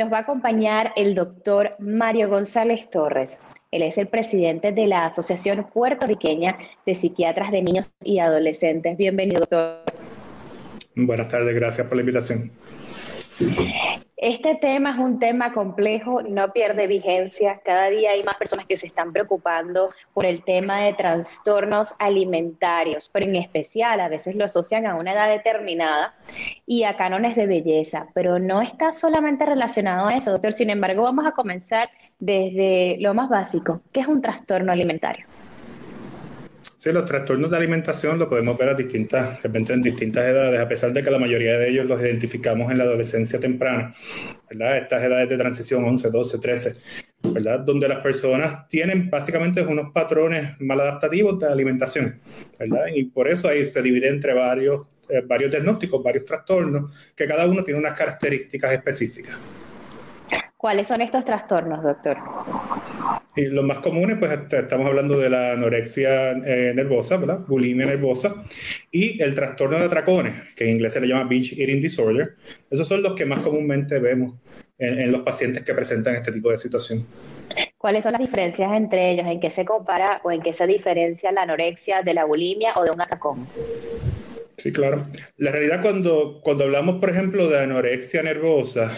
Nos va a acompañar el doctor Mario González Torres. Él es el presidente de la Asociación Puertorriqueña de Psiquiatras de Niños y Adolescentes. Bienvenido, doctor. Buenas tardes, gracias por la invitación. Este tema es un tema complejo, no pierde vigencia. Cada día hay más personas que se están preocupando por el tema de trastornos alimentarios, pero en especial a veces lo asocian a una edad determinada y a cánones de belleza, pero no está solamente relacionado a eso, doctor. Sin embargo, vamos a comenzar desde lo más básico, ¿qué es un trastorno alimentario? Sí, los trastornos de alimentación lo podemos ver a distintas, repente en distintas edades, a pesar de que la mayoría de ellos los identificamos en la adolescencia temprana, ¿verdad? Estas edades de transición 11, 12, 13, ¿verdad? Donde las personas tienen básicamente unos patrones maladaptativos de alimentación, ¿verdad? Y por eso ahí se divide entre varios, eh, varios diagnósticos, varios trastornos, que cada uno tiene unas características específicas. ¿Cuáles son estos trastornos, doctor? Y los más comunes, pues estamos hablando de la anorexia eh, nervosa, ¿verdad? Bulimia nervosa y el trastorno de atracones, que en inglés se le llama binge eating disorder. Esos son los que más comúnmente vemos en, los pacientes que presentan este tipo de situación. ¿Cuáles son las diferencias entre ellos? ¿En qué se compara o en qué se diferencia la anorexia de la bulimia o de un atracón? Sí, claro. La realidad cuando, cuando hablamos, por ejemplo, de anorexia nervosa,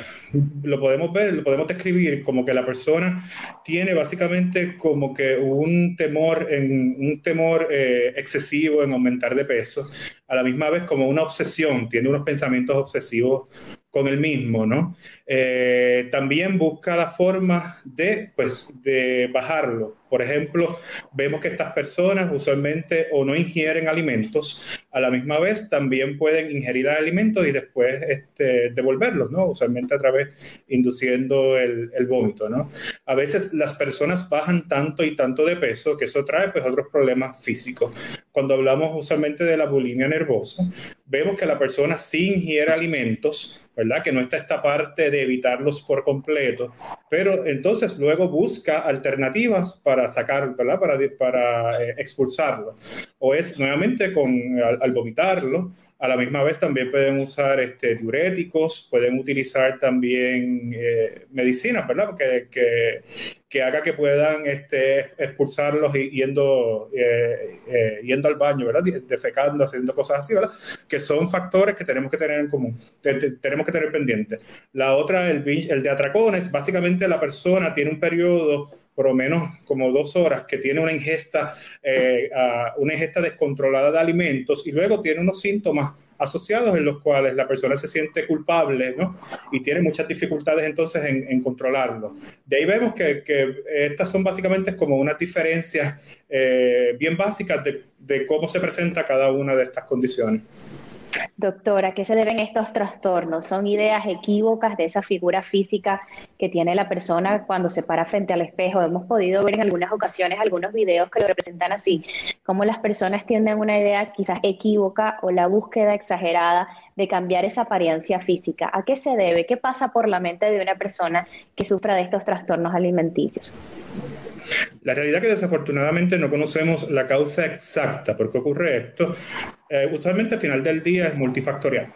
lo podemos ver, lo podemos describir como que la persona tiene básicamente como que un temor, en, un temor eh, excesivo en aumentar de peso, a la misma vez como una obsesión, tiene unos pensamientos obsesivos con el mismo, ¿no? Eh, también busca la forma de, pues, de bajarlo. Por ejemplo, vemos que estas personas usualmente o no ingieren alimentos, a la misma vez también pueden ingerir alimentos y después este, devolverlos, ¿no? Usualmente a través, induciendo el, el, vómito, ¿no? A veces las personas bajan tanto y tanto de peso que eso trae pues otros problemas físicos. Cuando hablamos usualmente de la bulimia nervosa, vemos que la persona sí ingiere alimentos, ¿verdad? Que no está esta parte de evitarlos por completo, pero entonces luego busca alternativas para sacar, ¿verdad? Para, para eh, expulsarlo. O es nuevamente con, al vomitarlo, a la misma vez también pueden usar este, diuréticos, pueden utilizar también eh, medicinas, ¿verdad? Que, que, que, haga que puedan este, expulsarlos yendo, eh, eh, yendo al baño, ¿verdad? Defecando, haciendo cosas así, ¿verdad? Que son factores que tenemos que tener en común, tenemos que tener pendientes. La otra, el, el de atracones, básicamente la persona tiene un periodo por lo menos como dos horas, que tiene una ingesta, eh, una ingesta descontrolada de alimentos y luego tiene unos síntomas asociados en los cuales la persona se siente culpable ¿no? y tiene muchas dificultades entonces en, controlarlo. De ahí vemos que, estas son básicamente como unas diferencias eh, bien básicas de cómo se presenta cada una de estas condiciones. Doctora, ¿a qué se deben estos trastornos? ¿Son ideas equívocas de esa figura física que tiene la persona cuando se para frente al espejo? Hemos podido ver en algunas ocasiones algunos videos que lo representan así, como las personas tienen una idea quizás equívoca o la búsqueda exagerada de cambiar esa apariencia física. ¿A qué se debe? ¿Qué pasa por la mente de una persona que sufra de estos trastornos alimenticios? La realidad es que desafortunadamente no conocemos la causa exacta por qué ocurre esto. Eh, usualmente al final del día es multifactorial.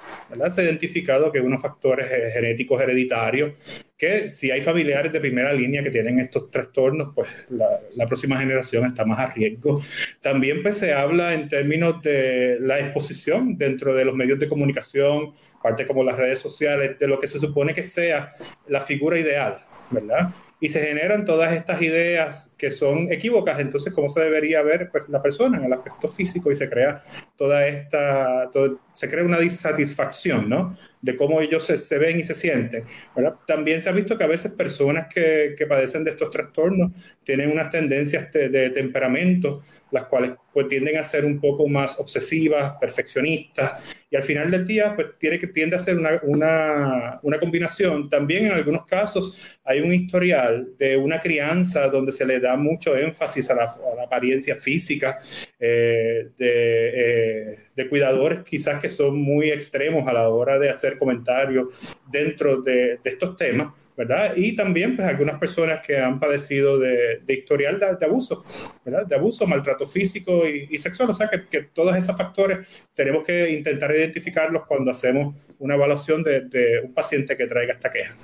Se ha identificado que unos factores eh, genéticos hereditarios, que si hay familiares de primera línea que tienen estos trastornos, pues la, próxima generación está más a riesgo. También pues se habla en términos de la exposición dentro de los medios de comunicación, parte como las redes sociales, de lo que se supone que sea la figura ideal, ¿verdad? Y se generan todas estas ideas que son equívocas, entonces cómo se debería ver pues, la persona en el aspecto físico y se crea toda esta, se crea una disatisfacción, ¿no? de cómo ellos se, ven y se sienten. También se ha visto que a veces personas que, que padecen de estos trastornos tienen unas tendencias de, de temperamento las cuales pues tienden a ser un poco más obsesivas, perfeccionistas, y al final del día pues tiene que, tiende a ser una, una, una combinación. También en algunos casos hay un historial de una crianza donde se le da mucho énfasis a la, apariencia física, eh, de, eh, de, cuidadores quizás que son muy extremos a la hora de hacer comentarios dentro de, de estos temas ¿verdad? Y también pues algunas personas que han padecido de, historial de, abuso, ¿verdad? De abuso, maltrato físico y, sexual. O sea que, que, todos esos factores tenemos que intentar identificarlos cuando hacemos una evaluación de, de un paciente que traiga esta queja.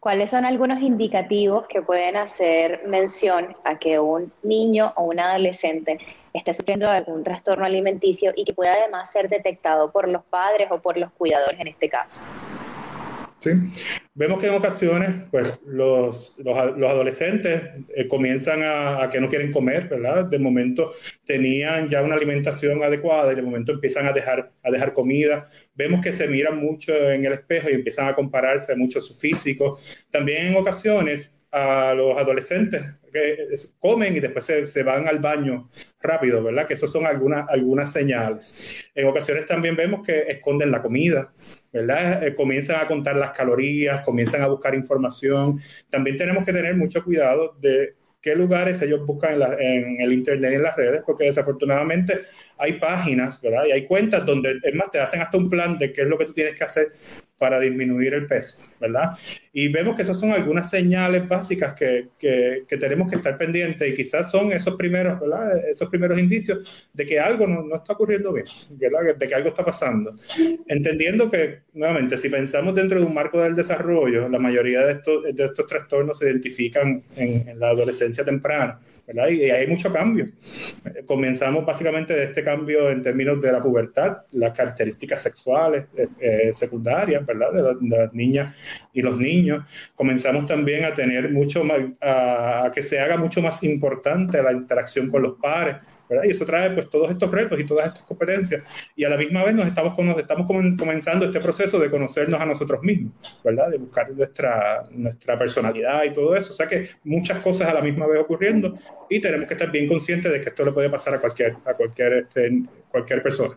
¿Cuáles son algunos indicativos que pueden hacer mención a que un niño o un adolescente esté sufriendo algún trastorno alimenticio y que pueda además ser detectado por los padres o por los cuidadores en este caso? Vemos que en ocasiones pues, los, los, adolescentes eh, comienzan a, que no quieren comer, ¿verdad? De momento tenían ya una alimentación adecuada y de momento empiezan a dejar, a dejar comida. Vemos que se miran mucho en el espejo y empiezan a compararse mucho su físico. También en ocasiones a los adolescentes que comen y después se, van al baño rápido, ¿verdad? Que eso son algunas, algunas señales. En ocasiones también vemos que esconden la comida, ¿verdad? Eh, comienzan a contar las calorías, comienzan a buscar información. También tenemos que tener mucho cuidado de qué lugares ellos buscan en, en, el Internet y en las redes, porque desafortunadamente hay páginas, ¿verdad? Y hay cuentas donde, es más, te hacen hasta un plan de qué es lo que tú tienes que hacer para disminuir el peso, ¿verdad? Y vemos que esas son algunas señales básicas que, que, tenemos que estar pendientes y quizás son esos primeros, ¿verdad? Esos primeros indicios de que algo no, no está ocurriendo bien, ¿verdad? De que algo está pasando. Entendiendo que, nuevamente, si pensamos dentro de un marco del desarrollo, la mayoría de estos, de estos trastornos se identifican en, en la adolescencia temprana Y, hay mucho cambio. Comenzamos básicamente de este cambio en términos de la pubertad, las características sexuales eh, eh, secundarias, ¿verdad? De, las niñas y los niños. Comenzamos también a tener mucho más, a que se haga mucho más importante la interacción con los pares y eso trae pues todos estos retos y todas estas competencias. Y a la misma vez nos estamos, estamos comenzando este proceso de conocernos a nosotros mismos, ¿verdad? De buscar nuestra, nuestra personalidad y todo eso. O sea que muchas cosas a la misma vez ocurriendo y tenemos que estar bien conscientes de que esto le puede pasar a cualquier, a cualquier, este, cualquier persona.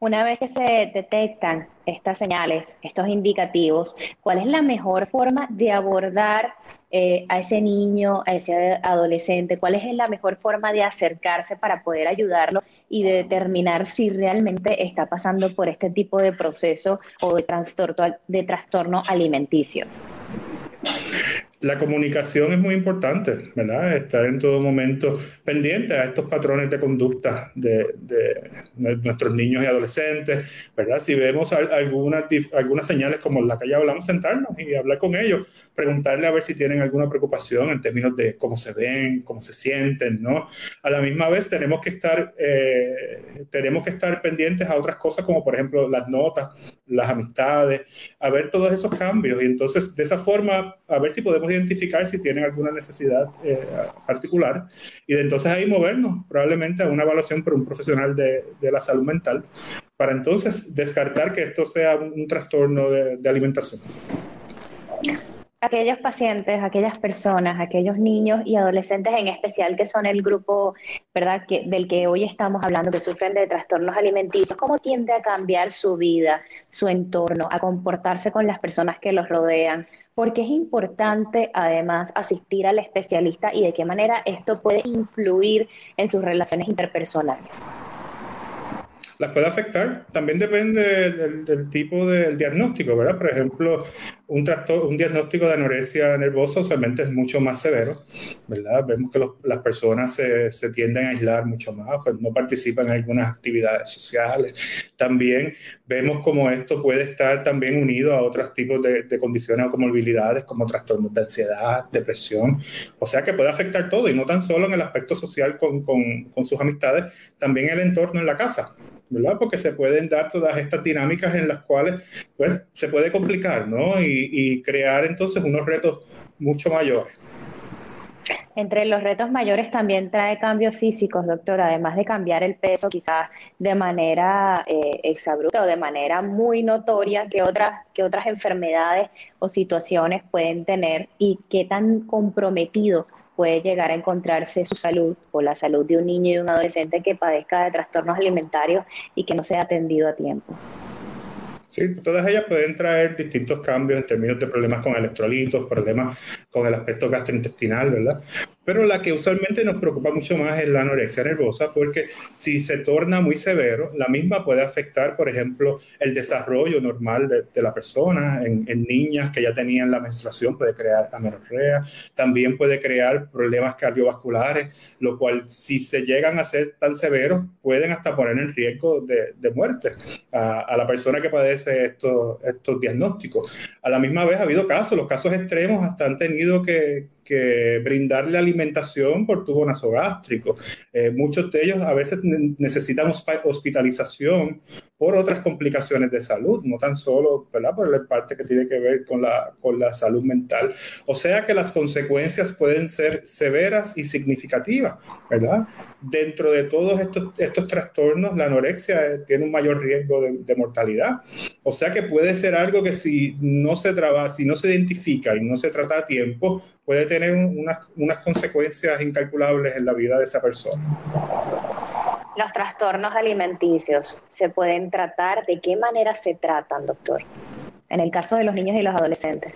Una vez que se detectan estas señales, estos indicativos, ¿cuál es la mejor forma de abordar eh, a ese niño, a ese adolescente? ¿Cuál es la mejor forma de acercarse para poder ayudarlo y de determinar si realmente está pasando por este tipo de proceso o de de trastorno alimenticio? La comunicación es muy importante, ¿verdad? Estar en todo momento pendiente a estos patrones de conducta de, nuestros niños y adolescentes, ¿verdad? Si vemos algunas, algunas señales como la que ya hablamos, sentarnos y hablar con ellos, preguntarle a ver si tienen alguna preocupación en términos de cómo se ven, cómo se sienten, ¿no? A la misma vez tenemos que estar, eh, tenemos que estar pendientes a otras cosas como por ejemplo las notas, las amistades, a ver todos esos cambios y entonces de esa forma a ver si podemos identificar si tienen alguna necesidad eh, particular y de entonces ahí movernos probablemente a una evaluación por un profesional de, de la salud mental para entonces descartar que esto sea un, trastorno de, de alimentación aquellos pacientes, aquellas personas, aquellos niños y adolescentes en especial que son el grupo, ¿verdad?, que, del que hoy estamos hablando, que sufren de trastornos alimenticios, ¿cómo tiende a cambiar su vida, su entorno, a comportarse con las personas que los rodean? Porque es importante además asistir al especialista y de qué manera esto puede influir en sus relaciones interpersonales. Las puede afectar, también depende del, tipo del diagnóstico, ¿verdad? Por ejemplo, un, un diagnóstico de anorexia nervosa usualmente es mucho más severo, ¿verdad? Vemos que las personas se, tienden a aislar mucho más, pues no participan en algunas actividades sociales. También vemos como esto puede estar también unido a otros tipos de, condiciones o comorbilidades como trastornos de ansiedad, depresión, o sea que puede afectar todo y no tan solo en el aspecto social con sus amistades, también el entorno en la casa. Porque se pueden dar todas estas dinámicas en las cuales pues, se puede complicar, ¿no? Y, y crear entonces unos retos mucho mayores. Entre los retos mayores también trae cambios físicos, doctor, además de cambiar el peso quizás de manera eh, exabrupta o de manera muy notoria que otras, que otras enfermedades o situaciones pueden tener y qué tan comprometido puede llegar a encontrarse su salud o la salud de un niño y un adolescente que padezca de trastornos alimentarios y que no sea atendido a tiempo. Sí, todas ellas pueden traer distintos cambios en términos de problemas con electrolitos, problemas con el aspecto gastrointestinal, ¿verdad? Pero la que usualmente nos preocupa mucho más es la anorexia nervosa, porque si se torna muy severo, la misma puede afectar, por ejemplo, el desarrollo normal de, la persona. En, niñas que ya tenían la menstruación puede crear amenorrea, también puede crear problemas cardiovasculares, lo cual si se llegan a ser tan severos, pueden hasta poner en riesgo de, muerte a, la persona que padece estos, estos diagnósticos. A la misma vez ha habido casos, los casos extremos hasta han tenido que, que brindarle alimentación por tubo nasogástrico. Eh, muchos de ellos a veces necesitan hospitalización por otras complicaciones de salud, no tan solo ¿verdad? por la parte que tiene que ver con la, con la salud mental. O sea que las consecuencias pueden ser severas y significativas, ¿verdad? Dentro de todos estos, estos trastornos, la anorexia tiene un mayor riesgo de, de mortalidad. O sea que puede ser algo que si no se trabaja, si no se identifica y no se trata a tiempo, puede tener unas, unas consecuencias incalculables en la vida de esa persona. Los trastornos alimenticios se pueden tratar. ¿De qué manera se tratan, doctor? En el caso de los niños y los adolescentes.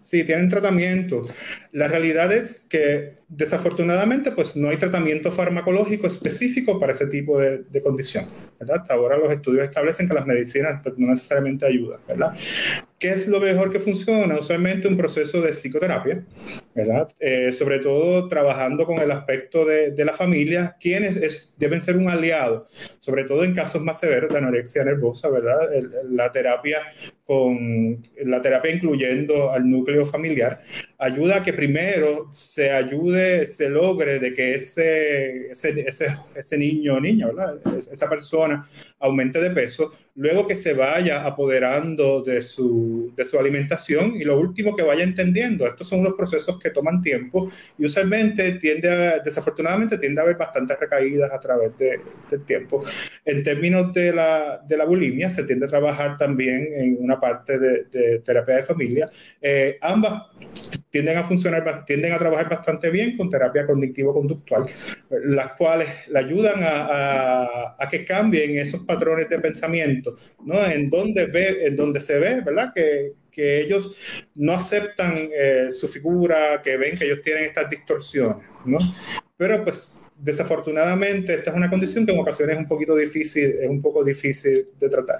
Sí, tienen tratamiento. La realidad es que desafortunadamente pues no hay tratamiento farmacológico específico para ese tipo de, de condición. ¿verdad? Hasta ahora los estudios establecen que las medicinas pues, no necesariamente ayudan. ¿verdad? ¿Qué es lo mejor que funciona? Usualmente un proceso de psicoterapia, Eh, sobre todo trabajando con el aspecto de, de la familia, quienes deben ser un aliado, sobre todo en casos más severos de anorexia nervosa, ¿verdad? la terapia con la terapia incluyendo al núcleo familiar ayuda a que primero se ayude, se logre de que ese, ese, niño o niña, esa persona aumente de peso, luego que se vaya apoderando de su, de su alimentación y lo último que vaya entendiendo. Estos son unos procesos que toman tiempo y usualmente tiende a, desafortunadamente tiende a haber bastantes recaídas a través de, del tiempo. En términos de la, de la bulimia, se tiende a trabajar también en una parte de, de terapia de familia. Eh, ambas tienden a funcionar, tienden a trabajar bastante bien con terapia cognitivo-conductual, las cuales le ayudan a, que cambien esos patrones de pensamiento, ¿no? En donde, se ve, ¿verdad? Que, que ellos no aceptan eh, su figura, que ven que ellos tienen estas distorsiones, ¿no? Pero pues desafortunadamente esta es una condición que en ocasiones es un poquito difícil, es un poco difícil de tratar.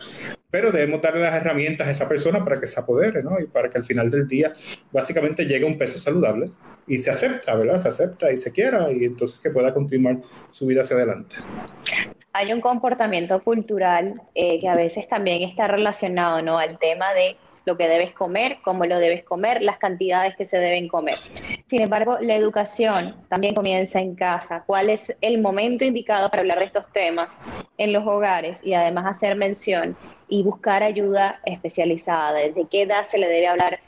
Pero debemos darle las herramientas a esa persona para que se apodere, ¿no? Y para que al final del día básicamente llegue a un peso saludable y se acepta, ¿verdad? Se acepta y se quiera y entonces que pueda continuar su vida hacia adelante. Hay un comportamiento cultural eh, que a veces también está relacionado, ¿no? Al tema de lo que debes comer, cómo lo debes comer, las cantidades que se deben comer. Sin embargo, la educación también comienza en casa. ¿Cuál es el momento indicado para hablar de estos temas en los hogares y además hacer mención y buscar ayuda especializada? ¿Desde qué edad se le debe hablar?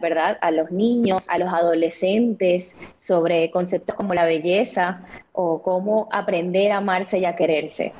¿verdad? A los niños, a los adolescentes, sobre conceptos como la belleza o cómo aprender a amarse y a quererse.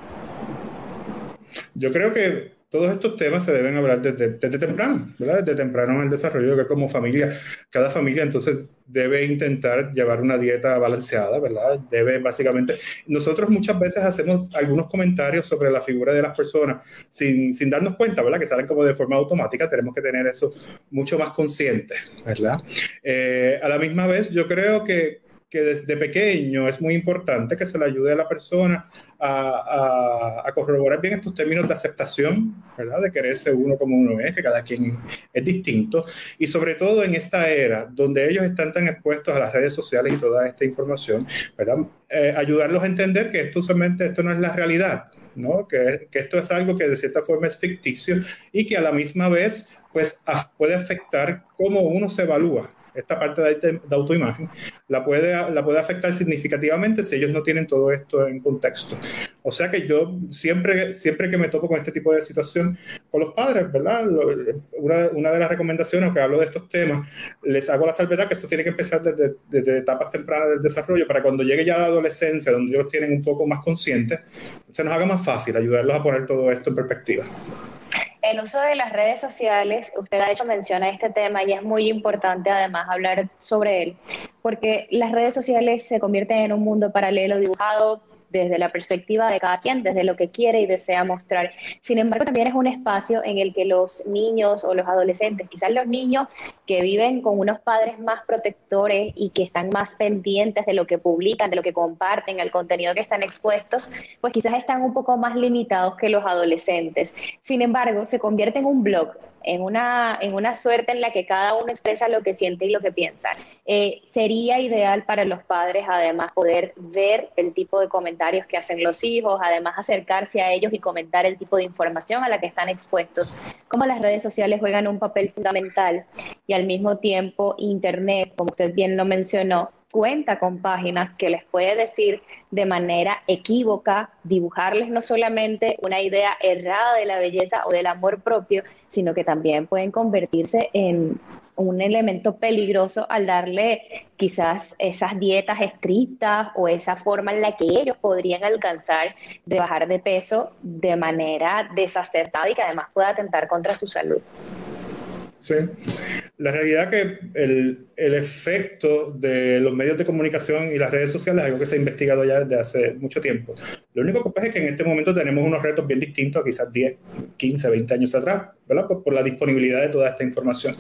Yo creo que todos estos temas se deben hablar desde, temprano, ¿verdad? Desde temprano en el desarrollo, que como familia, cada familia entonces debe intentar llevar una dieta balanceada, ¿verdad? Debe básicamente, nosotros muchas veces hacemos algunos comentarios sobre la figura de las personas sin, sin darnos cuenta, ¿verdad? Que salen como de forma automática, tenemos que tener eso mucho más consciente, ¿verdad? Eh, a la misma vez, yo creo que que desde pequeño es muy importante que se le ayude a la persona a, a, corroborar bien estos términos de aceptación, ¿verdad? De quererse uno como uno es, que cada quien es distinto. Y sobre todo en esta era donde ellos están tan expuestos a las redes sociales y toda esta información, ¿verdad? Eh, ayudarlos a entender que esto solamente esto no es la realidad, ¿no? Que, que, esto es algo que de cierta forma es ficticio y que a la misma vez pues puede afectar cómo uno se evalúa esta parte de, autoimagen, la puede, la puede afectar significativamente si ellos no tienen todo esto en contexto. O sea que yo siempre, siempre que me topo con este tipo de situación con los padres, ¿verdad? Una, una de las recomendaciones que hablo de estos temas, les hago la salvedad que esto tiene que empezar desde, desde etapas tempranas del desarrollo para cuando llegue ya la adolescencia, donde ellos tienen un poco más conscientes, se nos haga más fácil ayudarlos a poner todo esto en perspectiva. El uso de las redes sociales, usted ha hecho mención a este tema y es muy importante además hablar sobre él, porque las redes sociales se convierten en un mundo paralelo dibujado desde la perspectiva de cada quien, desde lo que quiere y desea mostrar. Sin embargo, también es un espacio en el que los niños o los adolescentes, quizás los niños que viven con unos padres más protectores y que están más pendientes de lo que publican, de lo que comparten, el contenido que están expuestos, pues quizás están un poco más limitados que los adolescentes. Sin embargo, se convierte en un blog en una, en una suerte en la que cada uno expresa lo que siente y lo que piensa. Eh, sería ideal para los padres, además, poder ver el tipo de comentarios que hacen los hijos, además acercarse a ellos y comentar el tipo de información a la que están expuestos, cómo las redes sociales juegan un papel fundamental y al mismo tiempo Internet, como usted bien lo mencionó, cuenta con páginas que les puede decir de manera equívoca, dibujarles no solamente una idea errada de la belleza o del amor propio, sino que también pueden convertirse en un elemento peligroso al darle quizás esas dietas estrictas o esa forma en la que ellos podrían alcanzar de bajar de peso de manera desacertada y que además pueda atentar contra su salud. Sí. La realidad que el, el, efecto de los medios de comunicación y las redes sociales es algo que se ha investigado ya desde hace mucho tiempo. Lo único que pasa es que en este momento tenemos unos retos bien distintos a quizás 10, 15, 20 años atrás, ¿verdad? Por, por la disponibilidad de toda esta información.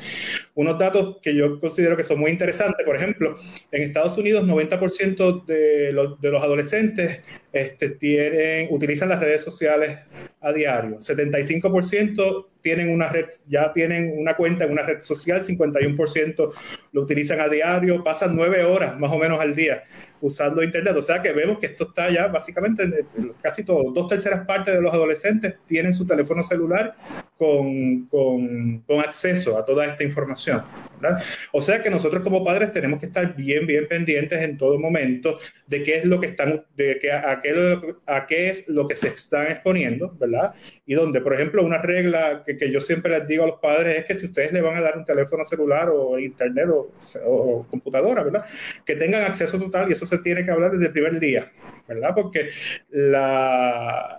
Unos datos que yo considero que son muy interesantes, por ejemplo, en Estados Unidos 90% de los, de los adolescentes este, tienen, utilizan las redes sociales a diario, 75% tienen una red, ya tienen una cuenta en una red social, 51% lo utilizan a diario, pasan nueve horas más o menos al día usando Internet. O sea que vemos que esto está ya básicamente casi todo. Dos terceras partes de los adolescentes tienen su teléfono celular con, con, con acceso a toda esta información. O sea que nosotros como padres tenemos que estar bien, bien pendientes en todo momento de qué es lo que están, de qué, a, qué, a qué es lo que se están exponiendo, ¿verdad? Y donde, por ejemplo, una regla que, que yo siempre les digo a los padres es que si ustedes le van a dar un teléfono celular o internet o, o computadora, ¿verdad? Que tengan acceso total y eso se tiene que hablar desde el primer día, ¿verdad? Porque la,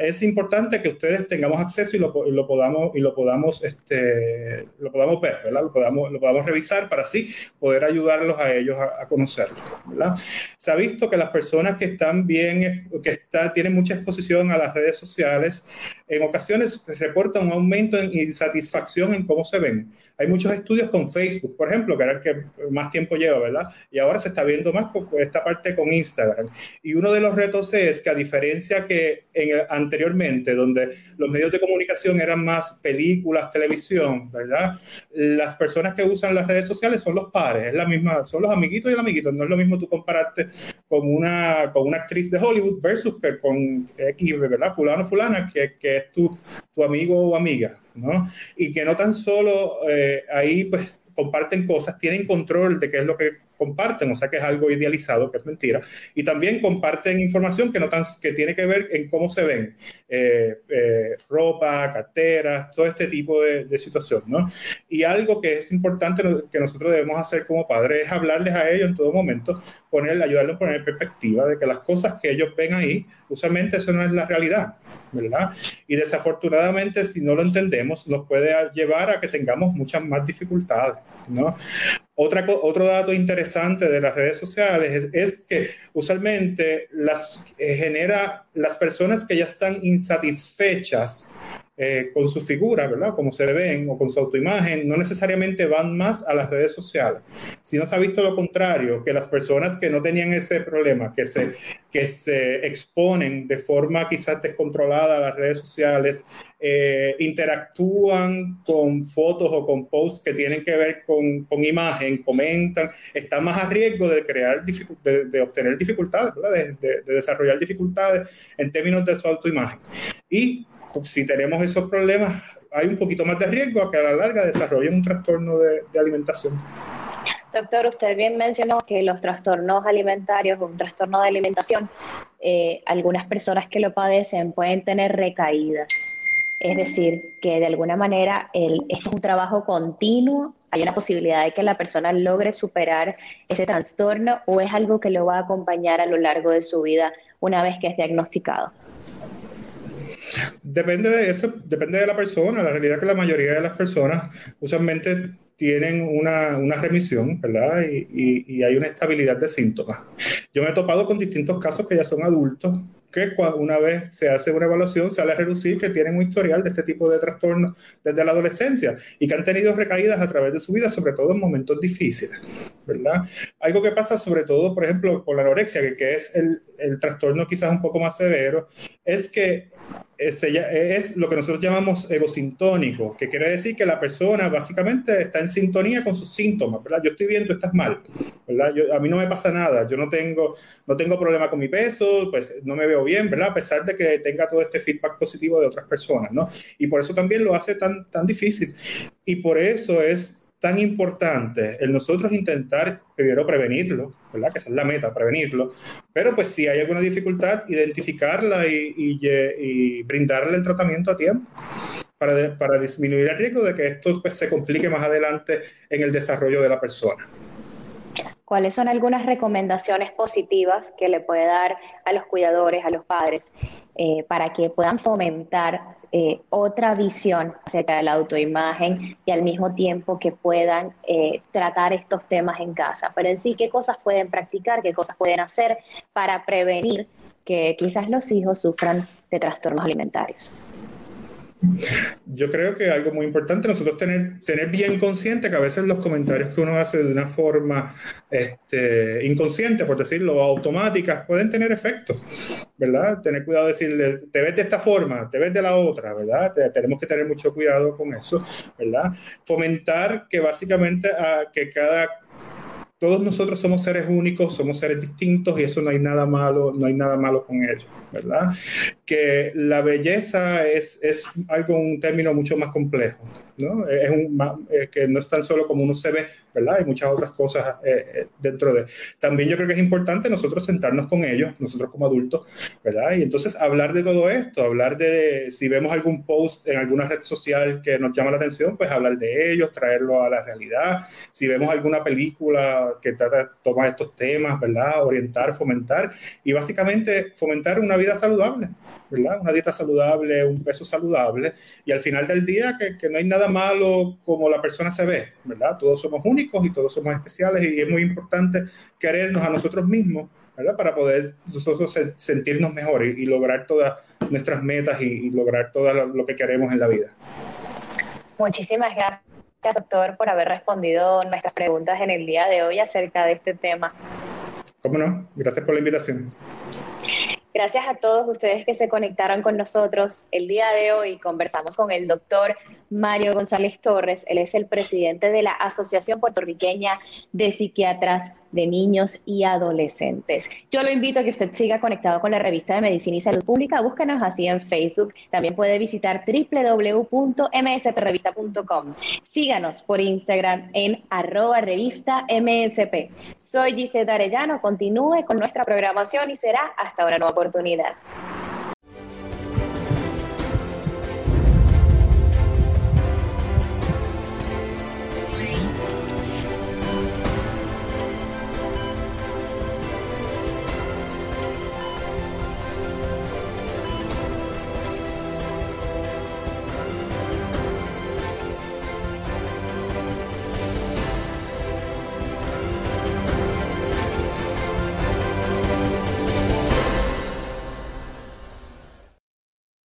es importante que ustedes tengamos acceso y lo, lo podamos, y lo podamos, este, lo podamos ver, ¿verdad? Lo podamos, lo podamos revisar para así poder ayudarlos a ellos a, conocerlo, ¿verdad? Se ha visto que las personas que están bien, que está, tienen mucha exposición a las redes sociales, en ocasiones reportan un aumento en insatisfacción en cómo se ven. Hay muchos estudios con Facebook, por ejemplo, que era el que más tiempo lleva, ¿verdad? Y ahora se está viendo más con esta parte con Instagram. Y uno de los retos es que a diferencia que en anteriormente, donde los medios de comunicación eran más películas, televisión, ¿verdad? Las personas que usan las redes sociales son los pares, es la misma, son los amiguitos y el amiguito. No es lo mismo tú compararte con una, con una actriz de Hollywood versus que con X, ¿verdad? Fulano, fulana, que, que es tu, tu amigo o amiga, ¿no? Y que no tan solo eh, ahí, pues, comparten cosas, tienen control de qué es lo que comparten, o sea que es algo idealizado, que es mentira, y también comparten información que, no tan, que tiene que ver en cómo se ven, eh, eh, ropa, carteras, todo este tipo de, situación, ¿no? Y algo que es importante que nosotros debemos hacer como padres es hablarles a ellos en todo momento, poner, ayudarlos a poner perspectiva de que las cosas que ellos ven ahí, usualmente eso no es la realidad, Y desafortunadamente, si no lo entendemos, nos puede llevar a que tengamos muchas más dificultades. Otra, otro dato interesante de las redes sociales es, es que usualmente las eh, genera las personas que ya están insatisfechas eh, con su figura, ¿verdad? Como se ven o con su autoimagen, no necesariamente van más a las redes sociales. Si no se ha visto lo contrario, que las personas que no tenían ese problema, que se, que se exponen de forma quizás descontrolada a las redes sociales, eh, interactúan con fotos o con posts que tienen que ver con, con imagen, comentan, están más a riesgo de crear, de, de obtener dificultades, de, de, de desarrollar dificultades en términos de su autoimagen. Y si tenemos esos problemas, hay un poquito más de riesgo a que a la larga desarrollen un trastorno de, de alimentación. Doctor, usted bien mencionó que los trastornos alimentarios un trastorno de alimentación, eh, algunas personas que lo padecen pueden tener recaídas. Es decir, que de alguna manera el, es un trabajo continuo, hay una posibilidad de que la persona logre superar ese trastorno o es algo que lo va a acompañar a lo largo de su vida una vez que es diagnosticado. Depende de eso, depende de la persona. La realidad es que la mayoría de las personas usualmente tienen una, una remisión, ¿verdad? Y, y, hay una estabilidad de síntomas. Yo me he topado con distintos casos que ya son adultos, que una vez se hace una evaluación sale a reducir que tienen un historial de este tipo de trastornos desde la adolescencia y que han tenido recaídas a través de su vida, sobre todo en momentos difíciles, ¿verdad? Algo que pasa sobre todo, por ejemplo, con la anorexia, que, que es el, el trastorno quizás un poco más severo, es que es, es, lo que nosotros llamamos egosintónico, que quiere decir que la persona básicamente está en sintonía con sus síntomas, ¿verdad? Yo estoy bien, tú estás mal, ¿verdad? Yo, a mí no me pasa nada, yo no tengo, no tengo problema con mi peso, pues no me veo bien, ¿verdad? A pesar de que tenga todo este feedback positivo de otras personas, ¿no? Y por eso también lo hace tan, tan difícil. Y por eso es tan importante el nosotros intentar primero prevenirlo, ¿verdad? Que esa es la meta, prevenirlo. Pero pues si hay alguna dificultad, identificarla y, y, brindarle el tratamiento a tiempo. Para, para, disminuir el riesgo de que esto pues, se complique más adelante en el desarrollo de la persona. ¿Cuáles son algunas recomendaciones positivas que le puede dar a los cuidadores, a los padres, eh, para que puedan fomentar eh, otra visión acerca de la autoimagen y al mismo tiempo que puedan eh, tratar estos temas en casa. Pero en sí, ¿qué cosas pueden practicar, qué cosas pueden hacer para prevenir que quizás los hijos sufran de trastornos alimentarios? Yo creo que algo muy importante nosotros tener, tener bien consciente que a veces los comentarios que uno hace de una forma este, inconsciente, por decirlo, automáticas, pueden tener efectos, ¿verdad? Tener cuidado de decirle, te ves de esta forma, te ves de la otra, ¿verdad? tenemos que tener mucho cuidado con eso, ¿verdad? Fomentar que básicamente a, ah, que cada todos nosotros somos seres únicos, somos seres distintos y eso no hay nada malo, no hay nada malo con ello, ¿verdad? Que la belleza es, es algo, un término mucho más complejo, ¿no? Es un, eh, que no es tan solo como uno se ve, ¿verdad? Hay muchas otras cosas eh, eh, dentro de. También yo creo que es importante nosotros sentarnos con ellos, nosotros como adultos, ¿verdad? Y entonces hablar de todo esto, hablar de si vemos algún post en alguna red social que nos llama la atención, pues hablar de ellos, traerlo a la realidad. Si vemos alguna película que trata, toma estos temas, ¿verdad? Orientar, fomentar y básicamente fomentar una vida saludable. ¿Verdad? Una dieta saludable, un peso saludable, y al final del día que, que, no hay nada malo como la persona se ve, ¿verdad? Todos somos únicos y todos somos especiales y es muy importante querernos a nosotros mismos, ¿verdad? Para poder nosotros sentirnos mejor y, lograr todas nuestras metas y, y lograr todo lo que queremos en la vida. Muchísimas gracias, doctor, por haber respondido nuestras preguntas en el día de hoy acerca de este tema. ¿Cómo no? Gracias por la invitación. Gracias a todos ustedes que se conectaron con nosotros. El día de hoy conversamos con el doctor Mario González Torres. Él es el presidente de la Asociación Puertorriqueña de Psiquiatras de niños y adolescentes. Yo lo invito a que usted siga conectado con la revista de Medicina y Salud Pública. Búsquenos así en Facebook. También puede visitar www.msprevista.com. Síganos por Instagram en arroba revista MSP. Soy Gisela Arellano. Continúe con nuestra programación y será hasta una nueva oportunidad.